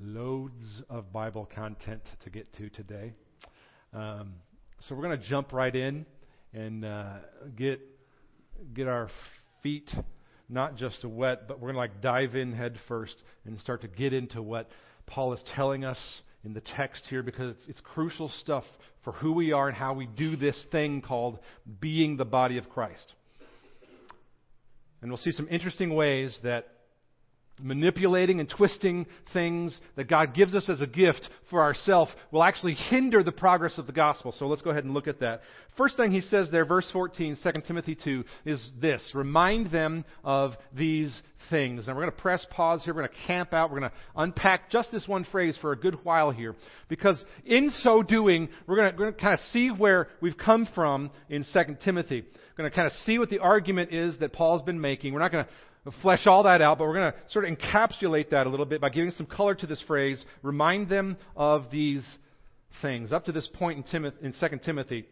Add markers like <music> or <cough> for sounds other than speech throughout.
loads of Bible content to get to today. Um, so we're going to jump right in and uh, get get our feet not just wet, but we're going to like dive in head first and start to get into what Paul is telling us in the text here because it's, it's crucial stuff for who we are and how we do this thing called being the body of Christ. And we'll see some interesting ways that manipulating and twisting things that God gives us as a gift for ourselves will actually hinder the progress of the gospel. So let's go ahead and look at that. First thing he says there, verse 14, 2 Timothy 2, is this Remind them of these things. And we're going to press pause here. We're going to camp out. We're going to unpack just this one phrase for a good while here. Because in so doing, we're going to, we're going to kind of see where we've come from in 2 Timothy. We're going to kind of see what the argument is that Paul's been making. We're not going to flesh all that out, but we're going to sort of encapsulate that a little bit by giving some color to this phrase. Remind them of these things. Up to this point in, Timoth- in 2 Timothy,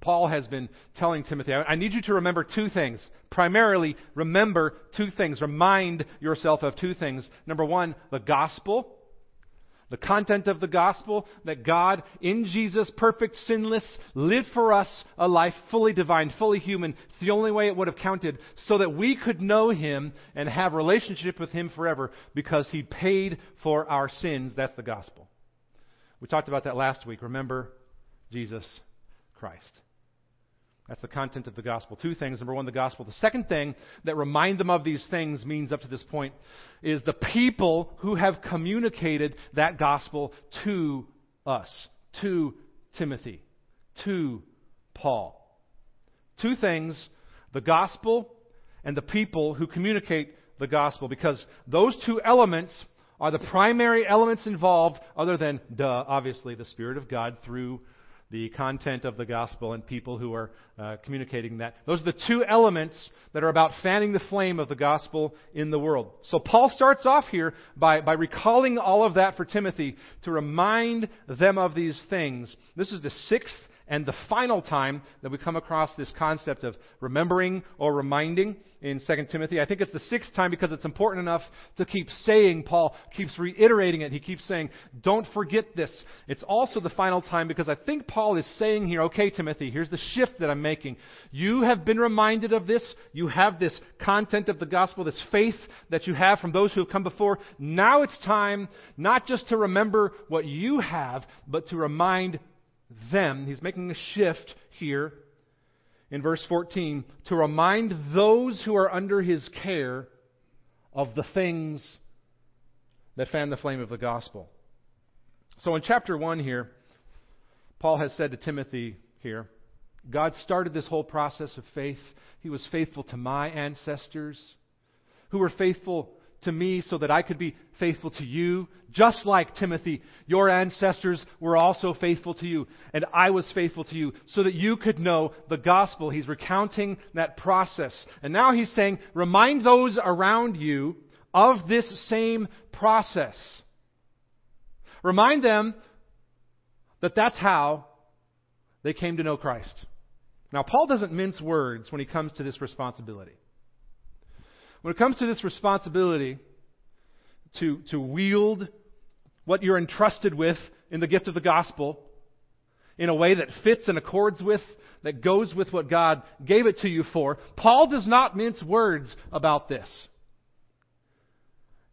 Paul has been telling Timothy, I need you to remember two things. Primarily, remember two things. Remind yourself of two things. Number one, the gospel the content of the gospel that God, in Jesus, perfect, sinless, lived for us a life fully divine, fully human. It's the only way it would have counted so that we could know Him and have relationship with Him forever because He paid for our sins. That's the gospel. We talked about that last week. Remember Jesus Christ. That's the content of the gospel. Two things. Number one, the gospel. The second thing that remind them of these things means up to this point is the people who have communicated that gospel to us, to Timothy, to Paul. Two things the gospel and the people who communicate the gospel, because those two elements are the primary elements involved, other than, duh, obviously, the Spirit of God through the content of the gospel and people who are uh, communicating that. Those are the two elements that are about fanning the flame of the gospel in the world. So Paul starts off here by, by recalling all of that for Timothy to remind them of these things. This is the sixth and the final time that we come across this concept of remembering or reminding in 2 Timothy. I think it's the sixth time because it's important enough to keep saying, Paul keeps reiterating it. He keeps saying, don't forget this. It's also the final time because I think Paul is saying here, okay, Timothy, here's the shift that I'm making. You have been reminded of this. You have this content of the gospel, this faith that you have from those who have come before. Now it's time not just to remember what you have, but to remind them. He's making a shift here in verse 14 to remind those who are under his care of the things that fan the flame of the gospel. So in chapter 1 here, Paul has said to Timothy here, God started this whole process of faith. He was faithful to my ancestors, who were faithful to me so that I could be faithful to you, just like Timothy, your ancestors were also faithful to you, and I was faithful to you, so that you could know the gospel. He's recounting that process. And now he's saying, remind those around you of this same process. Remind them that that's how they came to know Christ. Now, Paul doesn't mince words when he comes to this responsibility. When it comes to this responsibility to, to wield what you're entrusted with in the gift of the gospel in a way that fits and accords with, that goes with what God gave it to you for, Paul does not mince words about this.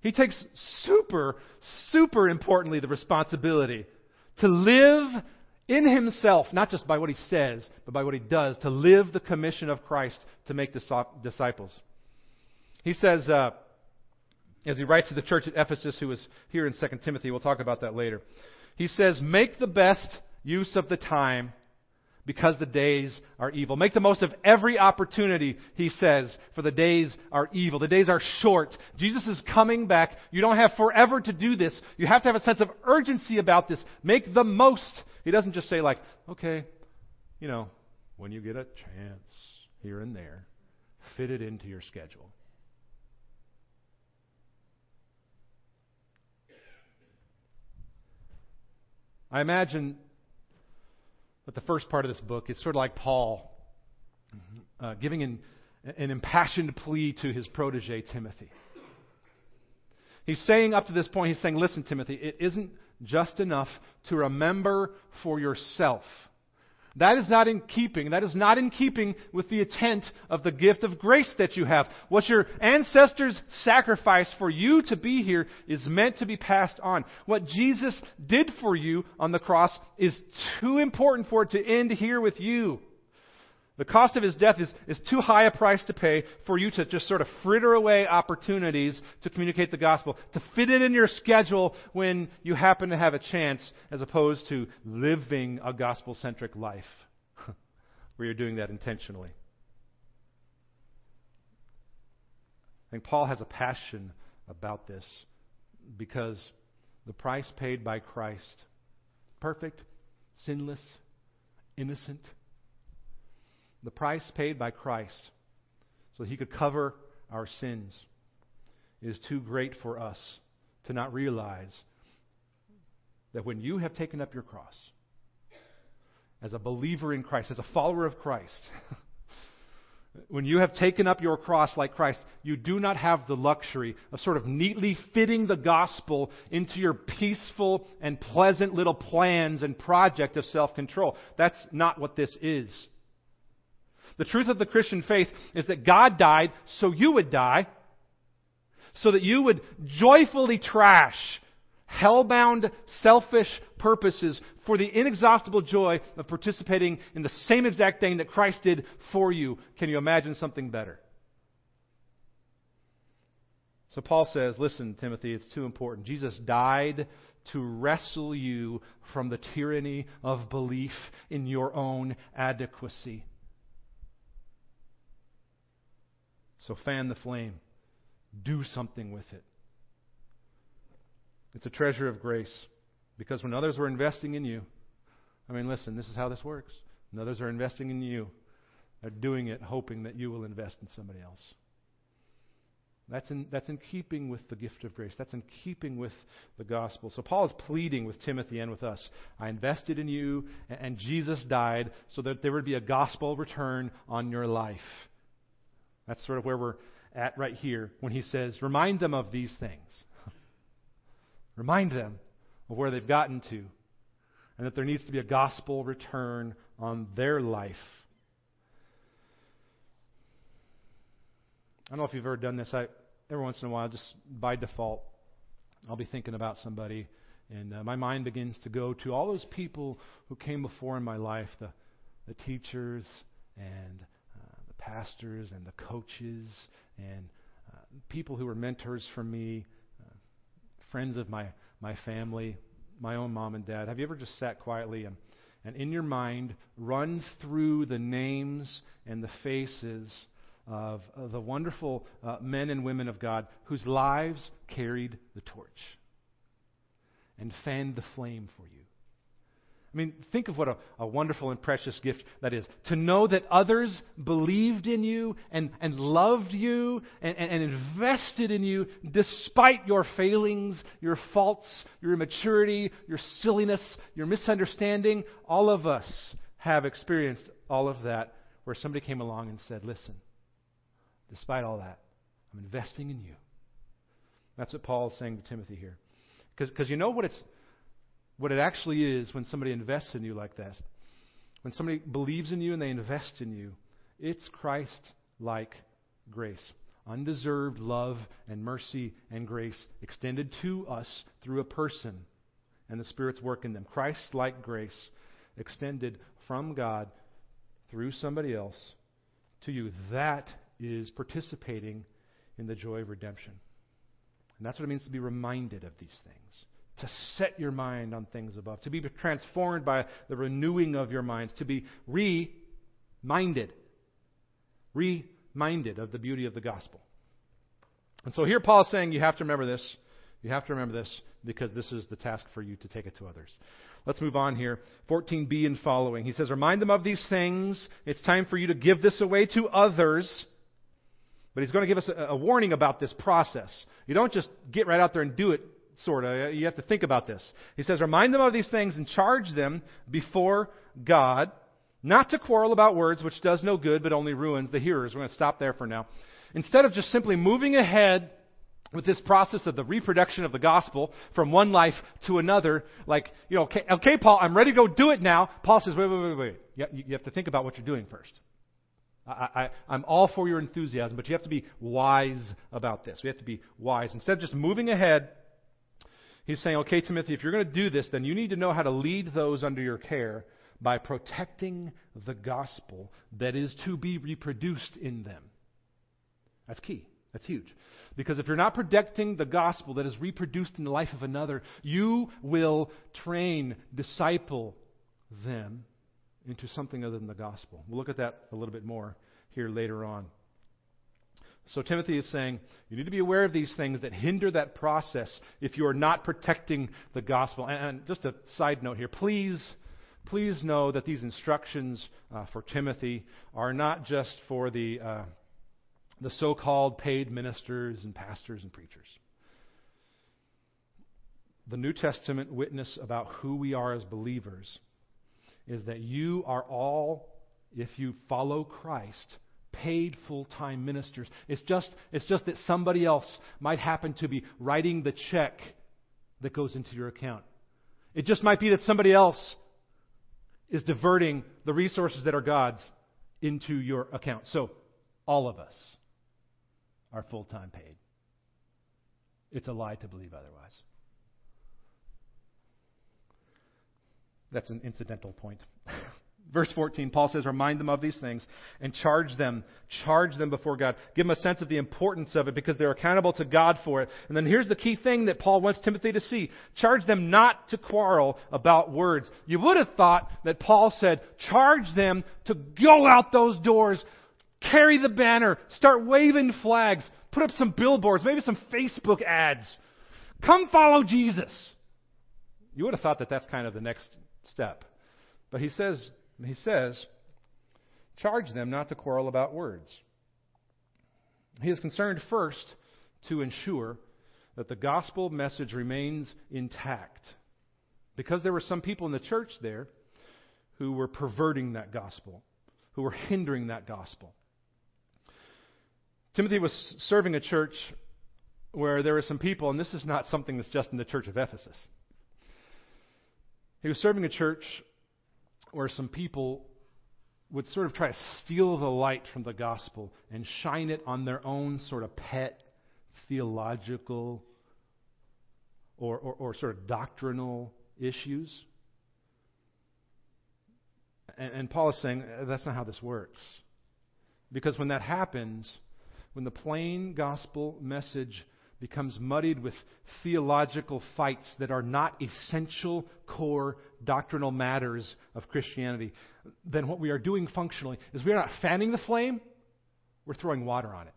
He takes super, super importantly the responsibility to live in himself, not just by what he says, but by what he does, to live the commission of Christ to make disciples. He says, uh, as he writes to the church at Ephesus, who was here in 2 Timothy, we'll talk about that later. He says, Make the best use of the time because the days are evil. Make the most of every opportunity, he says, for the days are evil. The days are short. Jesus is coming back. You don't have forever to do this. You have to have a sense of urgency about this. Make the most. He doesn't just say, like, okay, you know, when you get a chance here and there, fit it into your schedule. I imagine that the first part of this book is sort of like Paul uh, giving an, an impassioned plea to his protege, Timothy. He's saying up to this point, he's saying, listen, Timothy, it isn't just enough to remember for yourself. That is not in keeping. That is not in keeping with the intent of the gift of grace that you have. What your ancestors sacrificed for you to be here is meant to be passed on. What Jesus did for you on the cross is too important for it to end here with you. The cost of his death is, is too high a price to pay for you to just sort of fritter away opportunities to communicate the gospel, to fit it in your schedule when you happen to have a chance, as opposed to living a gospel centric life <laughs> where you're doing that intentionally. I think Paul has a passion about this because the price paid by Christ, perfect, sinless, innocent, the price paid by Christ so he could cover our sins is too great for us to not realize that when you have taken up your cross, as a believer in Christ, as a follower of Christ, <laughs> when you have taken up your cross like Christ, you do not have the luxury of sort of neatly fitting the gospel into your peaceful and pleasant little plans and project of self control. That's not what this is. The truth of the Christian faith is that God died so you would die, so that you would joyfully trash hell-bound, selfish purposes for the inexhaustible joy of participating in the same exact thing that Christ did for you. Can you imagine something better? So Paul says, listen, Timothy, it's too important. Jesus died to wrestle you from the tyranny of belief in your own adequacy. So fan the flame. Do something with it. It's a treasure of grace because when others were investing in you, I mean, listen, this is how this works. When others are investing in you, they're doing it hoping that you will invest in somebody else. That's in, that's in keeping with the gift of grace. That's in keeping with the gospel. So Paul is pleading with Timothy and with us. I invested in you, and, and Jesus died so that there would be a gospel return on your life. That's sort of where we're at right here when he says, Remind them of these things. <laughs> Remind them of where they've gotten to, and that there needs to be a gospel return on their life. I don't know if you've ever done this. I, every once in a while, just by default, I'll be thinking about somebody, and uh, my mind begins to go to all those people who came before in my life the, the teachers and pastors and the coaches and uh, people who were mentors for me, uh, friends of my, my family, my own mom and dad. Have you ever just sat quietly and, and in your mind run through the names and the faces of, of the wonderful uh, men and women of God whose lives carried the torch and fanned the flame for you? I mean, think of what a, a, wonderful and precious gift that is. To know that others believed in you and, and loved you and, and, and invested in you despite your failings, your faults, your immaturity, your silliness, your misunderstanding. All of us have experienced all of that where somebody came along and said, Listen, despite all that, I'm investing in you. That's what Paul is saying to Timothy here. Because you know what it's what it actually is when somebody invests in you like that. When somebody believes in you and they invest in you, it's Christ like grace. Undeserved love and mercy and grace extended to us through a person and the Spirit's work in them. Christ like grace extended from God through somebody else to you. That is participating in the joy of redemption. And that's what it means to be reminded of these things to set your mind on things above, to be transformed by the renewing of your minds, to be reminded, reminded of the beauty of the gospel. And so here Paul is saying you have to remember this. You have to remember this because this is the task for you to take it to others. Let's move on here. 14b and following. He says, Remind them of these things. It's time for you to give this away to others. But he's going to give us a, a warning about this process. You don't just get right out there and do it sort of. Uh, you have to think about this. He says, Remind them of these things and charge them before God, not to quarrel about words, which does no good but only ruins the hearers. We're going to stop there for now. Instead of just simply moving ahead with this process of the reproduction of the gospel from one life to another, like, you know, okay, okay Paul, I'm ready to go do it now. Paul says, wait, wait, wait, wait. You, have to think about what you're doing first. I, am all for your enthusiasm, but you have to be wise about this. We have to be wise. Instead of just moving ahead, he's saying, okay, Timothy, if you're going to do this, then you need to know how to lead those under your care by protecting the gospel that is to be reproduced in them. That's key. That's huge. Because if you're not protecting the gospel that is reproduced in the life of another, you will train, disciple them into something other than the gospel. We'll look at that a little bit more here later on. So Timothy is saying you need to be aware of these things that hinder that process if you are not protecting the gospel. And, just a side note here, please, please know that these instructions uh, for Timothy are not just for the uh, the so-called paid ministers and pastors and preachers. The New Testament witness about who we are as believers is that you are all, if you follow Christ, paid full-time ministers. It's just, it's just that somebody else might happen to be writing the check that goes into your account. It just might be that somebody else is diverting the resources that are God's into your account. So, all of us are full-time paid. It's a lie to believe otherwise. That's an incidental point. <laughs> Verse 14, Paul says, Remind them of these things and charge them. Charge them before God. Give them a sense of the importance of it because they're accountable to God for it. And then here's the key thing that Paul wants Timothy to see charge them not to quarrel about words. You would have thought that Paul said, Charge them to go out those doors, carry the banner, start waving flags, put up some billboards, maybe some Facebook ads. Come follow Jesus. You would have thought that that's kind of the next step. But he says, he says, charge them not to quarrel about words. He is concerned first to ensure that the gospel message remains intact. Because there were some people in the church there who were perverting that gospel, who were hindering that gospel. Timothy was serving a church where there were some people, and this is not something that's just in the church of Ephesus. He was serving a church where some people would sort of try to steal the light from the gospel and shine it on their own sort of pet theological or, or, or sort of doctrinal issues. And, and Paul is saying uh, that's not how this works. Because when that happens, when the plain gospel message becomes muddied with theological fights that are not essential core doctrinal matters of Christianity, then what we are doing functionally is we are not fanning the flame, we're throwing water on it.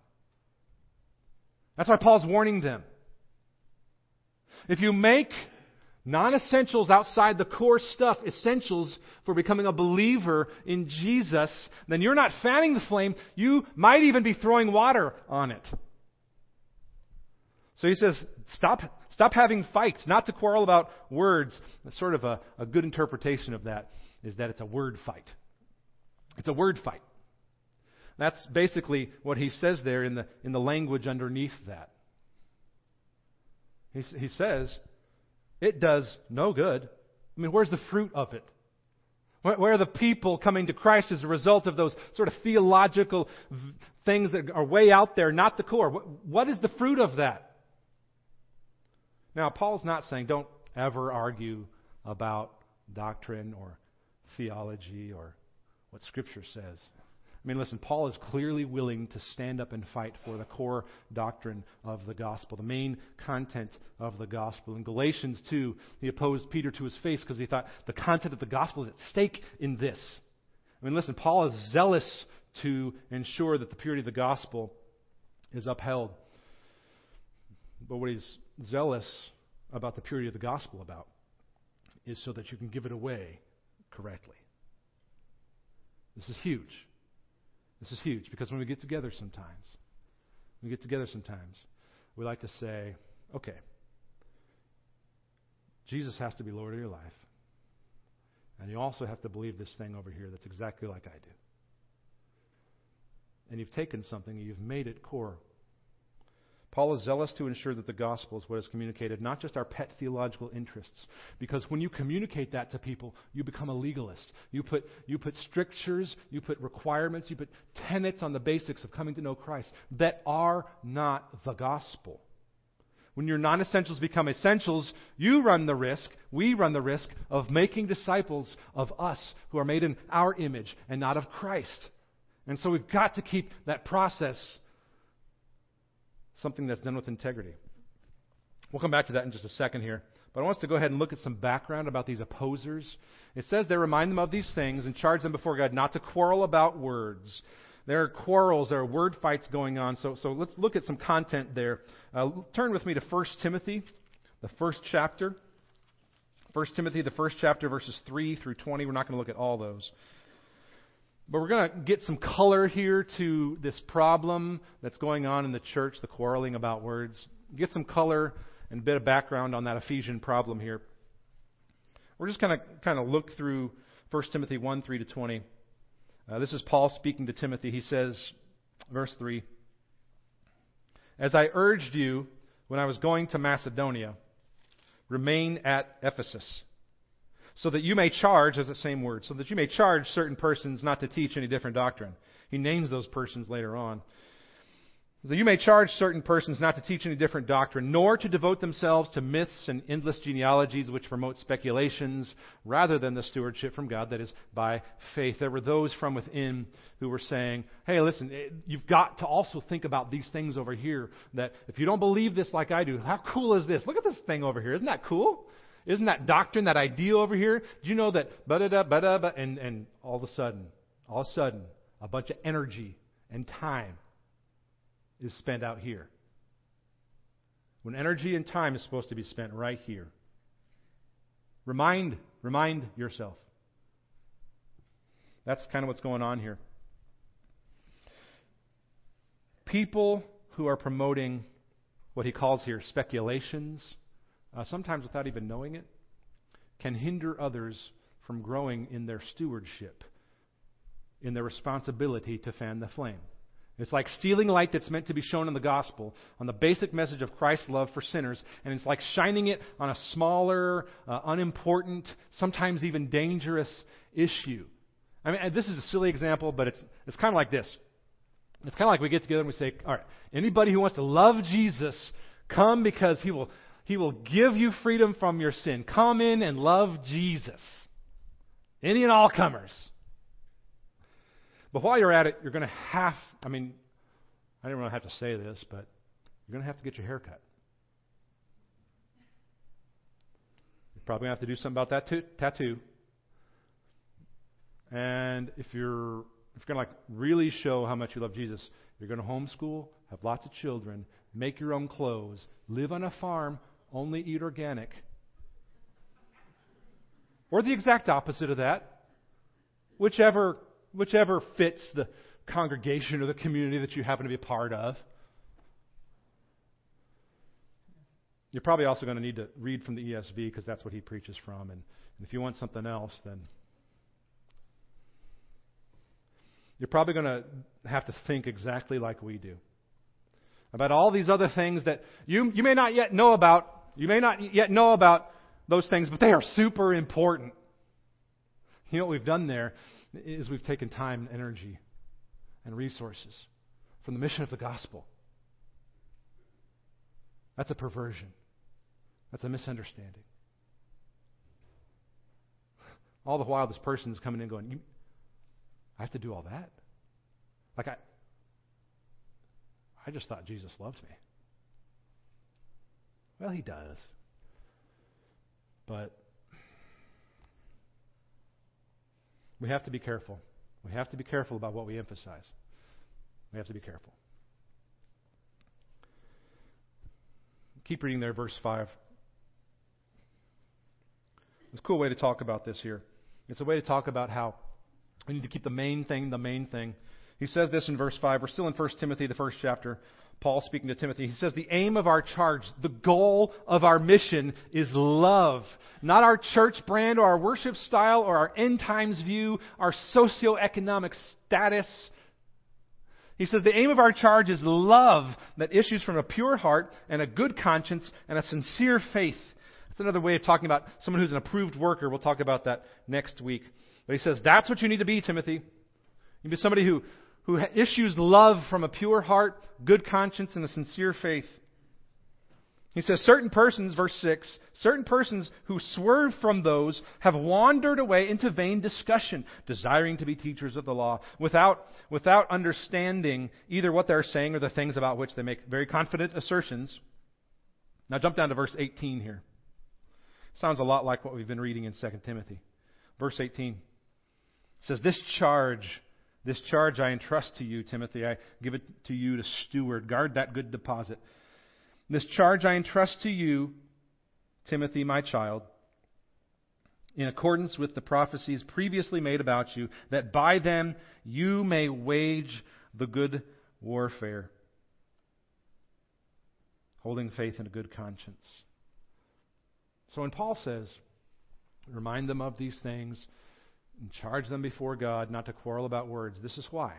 That's why Paul's warning them. If you make non essentials outside the core stuff essentials for becoming a believer in Jesus, then you're not fanning the flame. You might even be throwing water on it. So he says, stop, stop having fights, not to quarrel about words. Sort of a, a good interpretation of that is that it's a word fight. It's a word fight. That's basically what he says there in the, in the language underneath that. He, he says, it does no good. I mean, where's the fruit of it? Where are the people coming to Christ as a result of those sort of theological things that are way out there, not the core? What is the fruit of that? Now, Paul's not saying don't ever argue about doctrine or theology or what Scripture says. I mean, listen, Paul is clearly willing to stand up and fight for the core doctrine of the gospel, the main content of the gospel. In Galatians 2, he opposed Peter to his face because he thought the content of the gospel is at stake in this. I mean, listen, Paul is zealous to ensure that the purity of the gospel is upheld. But what he's zealous about the purity of the gospel about is so that you can give it away correctly. This is huge. This is huge because when we get together sometimes, we get together sometimes, we like to say, okay, Jesus has to be Lord of your life. And you also have to believe this thing over here that's exactly like I do. And you've taken something you've made it core Paul is zealous to ensure that the gospel is what is communicated, not just our pet theological interests. Because when you communicate that to people, you become a legalist. You put, you put strictures, you put requirements, you put tenets on the basics of coming to know Christ that are not the gospel. When your non essentials become essentials, you run the risk, we run the risk of making disciples of us who are made in our image and not of Christ. And so we've got to keep that process something that's done with integrity. We'll come back to that in just a second here. But I want us to go ahead and look at some background about these opposers. It says they remind them of these things and charge them before God not to quarrel about words. There are quarrels, there are word fights going on. So, so let's look at some content there. Uh, turn with me to 1 Timothy, the first chapter. 1 Timothy, the first chapter, verses 3 through 20. We're not going to look at all those. But we're going to get some color here to this problem that's going on in the church, the quarreling about words. Get some color and a bit of background on that Ephesian problem here. We're just going to kind of look through 1 Timothy 1 3 to 20. Uh, this is Paul speaking to Timothy. He says, verse 3 As I urged you when I was going to Macedonia, remain at Ephesus so that you may charge, as the same word, so that you may charge certain persons not to teach any different doctrine. He names those persons later on. That you may charge certain persons not to teach any different doctrine, nor to devote themselves to myths and endless genealogies which promote speculations, rather than the stewardship from God that is by faith. There were those from within who were saying, hey, listen, eh, you've got to also think about these things over here. That if you don't believe this like I do, how cool is this? Look at this thing over here. Isn't that cool? Isn't that doctrine, that idea over here? Do you know that ba da da ba da ba and and all of a sudden, all of a sudden, a bunch of energy and time is spent out here. When energy and time is supposed to be spent right here. Remind remind yourself. That's kind of what's going on here. People who are promoting what he calls here speculations uh, sometimes without even knowing it, can hinder others from growing in their stewardship, in their responsibility to fan the flame. It's like stealing light that's meant to be shown in the gospel on the basic message of Christ's love for sinners, and it's like shining it on a smaller, uh, unimportant, sometimes even dangerous issue. I mean, this is a silly example, but it's, it's kind of like this. It's kind of like we get together and we say, all right, anybody who wants to love Jesus, come because he will he will give you freedom from your sin. Come in and love Jesus. Any and all comers. But while you're at it, you're going to have, I mean, I didn't really have to say this, but you're going to have to get your hair cut. You're probably going to have to do something about that t- tattoo. And if you're if you're going to like really show how much you love Jesus, you're going to homeschool, have lots of children, make your own clothes, live on a farm, only eat organic. Or the exact opposite of that. Whichever, whichever fits the congregation or the community that you happen to be a part of. You're probably also going to need to read from the ESV because that's what he preaches from. And, and if you want something else, then you're probably going to have to think exactly like we do about all these other things that you, you may not yet know about, you may not yet know about those things, but they are super important. You know what we've done there is we've taken time and energy and resources from the mission of the gospel. That's a perversion. That's a misunderstanding. All the while, this person is coming in going, I have to do all that? Like, I, I just thought Jesus loved me. Well, he does. But we have to be careful. We have to be careful about what we emphasize. We have to be careful. Keep reading there, verse 5. It's a cool way to talk about this here. It's a way to talk about how we need to keep the main thing the main thing. He says this in verse 5. We're still in 1 Timothy, the first chapter. Paul speaking to Timothy, he says, The aim of our charge, the goal of our mission is love. Not our church brand or our worship style or our end times view, our socioeconomic status. He says the aim of our charge is love that issues from a pure heart and a good conscience and a sincere faith. That's another way of talking about someone who's an approved worker. We'll talk about that next week. But he says that's what you need to be, Timothy. You need to be somebody who, who issues love from a pure heart, good conscience, and a sincere faith. He says, certain persons, verse 6, certain persons who swerve from those have wandered away into vain discussion, desiring to be teachers of the law, without, without understanding either what they're saying or the things about which they make very confident assertions. Now jump down to verse 18 here. Sounds a lot like what we've been reading in 2 Timothy. Verse 18 says, This charge, this charge I entrust to you, Timothy, I give it to you to steward. Guard that good deposit this charge I entrust to you, Timothy, my child, in accordance with the prophecies previously made about you, that by them you may wage the good warfare, holding faith and a good conscience. So when Paul says, remind them of these things and charge them before God not to quarrel about words, this is why.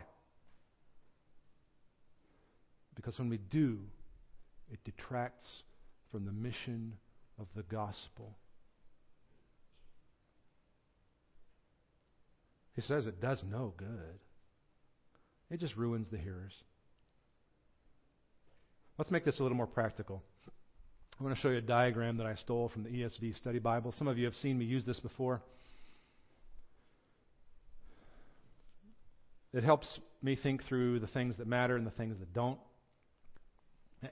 Because when we do, it detracts from the mission of the gospel. He says it does no good. It just ruins the hearers. Let's make this a little more practical. I want to show you a diagram that I stole from the ESV Study Bible. Some of you have seen me use this before. It helps me think through the things that matter and the things that don't.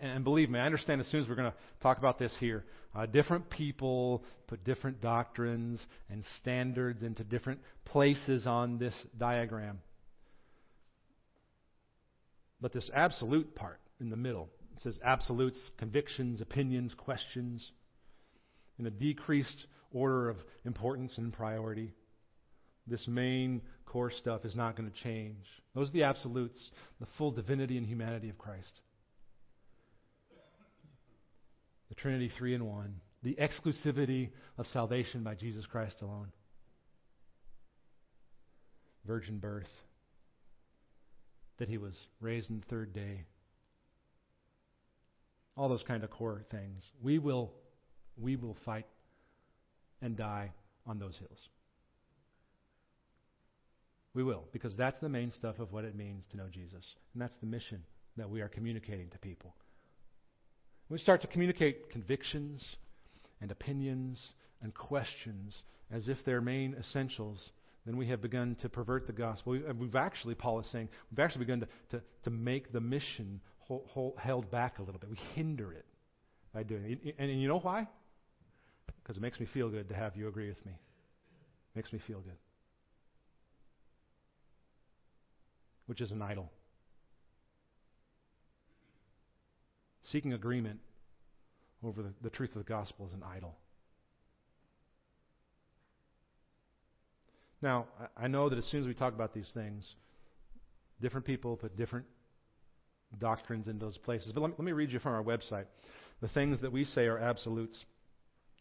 And believe me, I understand as soon as we're going to talk about this here, uh, different people put different doctrines and standards into different places on this diagram. But this absolute part in the middle, it says absolutes, convictions, opinions, questions, in a decreased order of importance and priority. This main core stuff is not going to change. Those are the absolutes, the full divinity and humanity of Christ the Trinity three in one, the exclusivity of salvation by Jesus Christ alone, virgin birth, that he was raised in the third day, all those kind of core things. We will, we will fight and die on those hills. We will, because that's the main stuff of what it means to know Jesus. And that's the mission that we are communicating to people. We start to communicate convictions and opinions and questions as if they're main essentials, then we have begun to pervert the gospel. We've actually, Paul is saying, we've actually begun to, to, to make the mission hold, hold, held back a little bit. We hinder it by doing it. And, and you know why? Because it makes me feel good to have you agree with me. It makes me feel good. Which is an idol. Seeking agreement over the, the truth of the gospel is an idol. Now, I know that as soon as we talk about these things, different people put different doctrines in those places. But let me, let me read you from our website the things that we say are absolutes.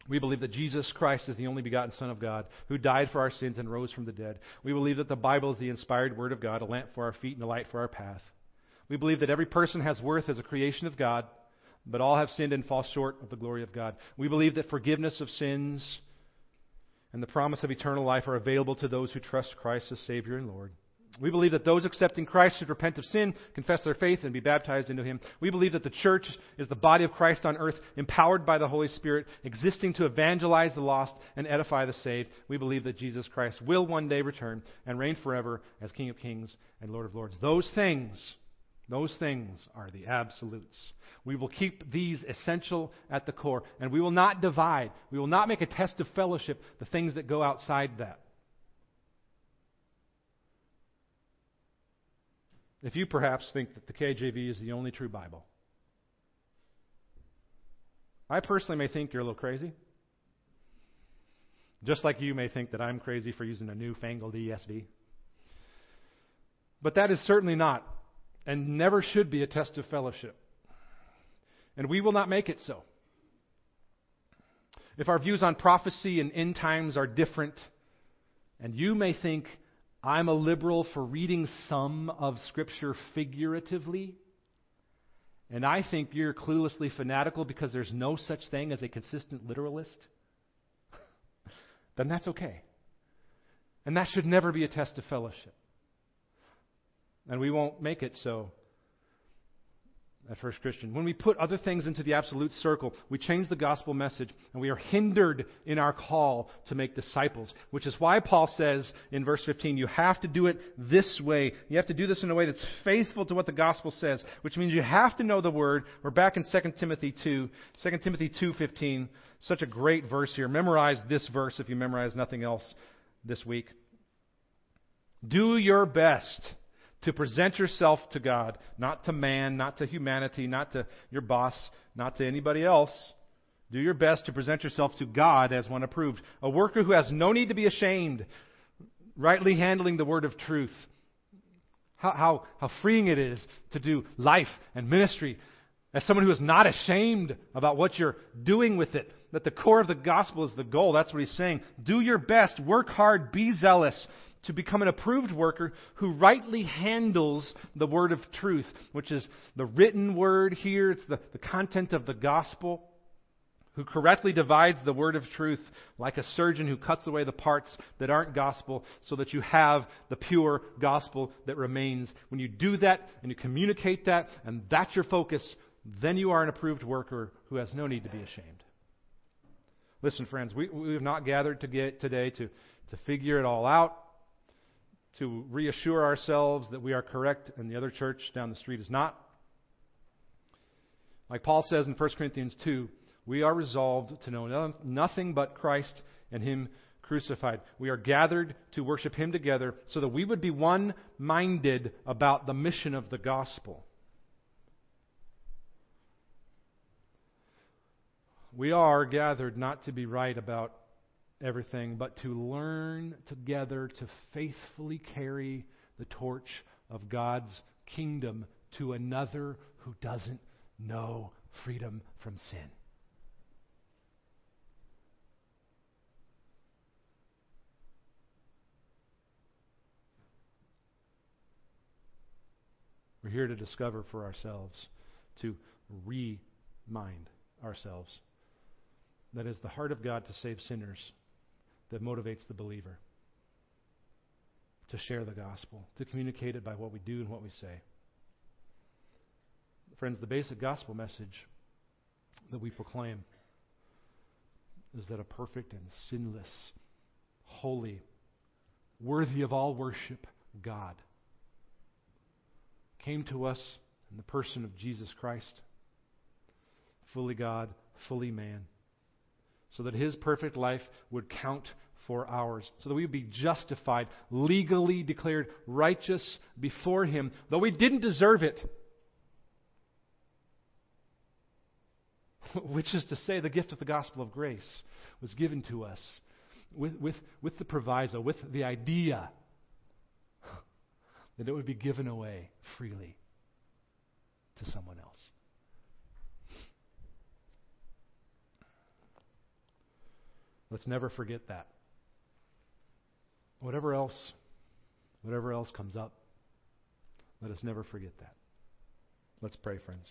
We believe that Jesus Christ is the only begotten Son of God who died for our sins and rose from the dead. We believe that the Bible is the inspired Word of God, a lamp for our feet and a light for our path. We believe that every person has worth as a creation of God, but all have sinned and fall short of the glory of God. We believe that forgiveness of sins and the promise of eternal life are available to those who trust Christ as Savior and Lord. We believe that those accepting Christ should repent of sin, confess their faith, and be baptized into Him. We believe that the church is the body of Christ on earth, empowered by the Holy Spirit, existing to evangelize the lost and edify the saved. We believe that Jesus Christ will one day return and reign forever as King of kings and Lord of lords. Those things those things are the absolutes. We will keep these essential at the core, and we will not divide. We will not make a test of fellowship the things that go outside that. If you perhaps think that the KJV is the only true Bible, I personally may think you're a little crazy. Just like you may think that I'm crazy for using a newfangled ESV. But that is certainly not and never should be a test of fellowship. And we will not make it so. If our views on prophecy and end times are different, and you may think I'm a liberal for reading some of Scripture figuratively. And I think you're cluelessly fanatical because there's no such thing as a consistent literalist. <laughs> then that's okay. And that should never be a test of fellowship. And we won't make it so at First Christian. When we put other things into the absolute circle, we change the gospel message and we are hindered in our call to make disciples, which is why Paul says in verse 15, you have to do it this way. You have to do this in a way that's faithful to what the gospel says, which means you have to know the word. We're back in 2 Timothy 2, 2 Timothy 2:15. Such a great verse here. Memorize this verse if you memorize nothing else this week. Do your best to present yourself to God, not to man, not to humanity, not to your boss, not to anybody else. Do your best to present yourself to God as one approved. A worker who has no need to be ashamed, rightly handling the word of truth. How, how, how freeing it is to do life and ministry as someone who is not ashamed about what you're doing with it. That the core of the gospel is the goal. That's what he's saying. Do your best, work hard, be zealous to become an approved worker who rightly handles the word of truth, which is the written word here, it's the, the content of the gospel, who correctly divides the word of truth like a surgeon who cuts away the parts that aren't gospel so that you have the pure gospel that remains. When you do that and you communicate that and that's your focus, then you are an approved worker who has no need to be ashamed. Listen, friends, we, we have not gathered to get today to, to figure it all out to reassure ourselves that we are correct and the other church down the street is not. Like Paul says in 1 Corinthians 2, we are resolved to know nothing but Christ and Him crucified. We are gathered to worship Him together so that we would be one minded about the mission of the gospel. We are gathered not to be right about everything, but to learn together to faithfully carry the torch of God's kingdom to another who doesn't know freedom from sin. We're here to discover for ourselves, to remind ourselves that is the heart of God to save sinners that motivates the believer to share the gospel, to communicate it by what we do and what we say. Friends, the basic gospel message that we proclaim is that a perfect and sinless, holy, worthy of all worship God came to us in the person of Jesus Christ, fully God, fully man so that his perfect life would count for ours, so that we would be justified, legally declared righteous before him, though we didn't deserve it. <laughs> Which is to say, the gift of the gospel of grace was given to us with, with, with the proviso, with the idea <laughs> that it would be given away freely to someone else. Let's never forget that. Whatever else, whatever else comes up, let us never forget that. Let's pray, friends.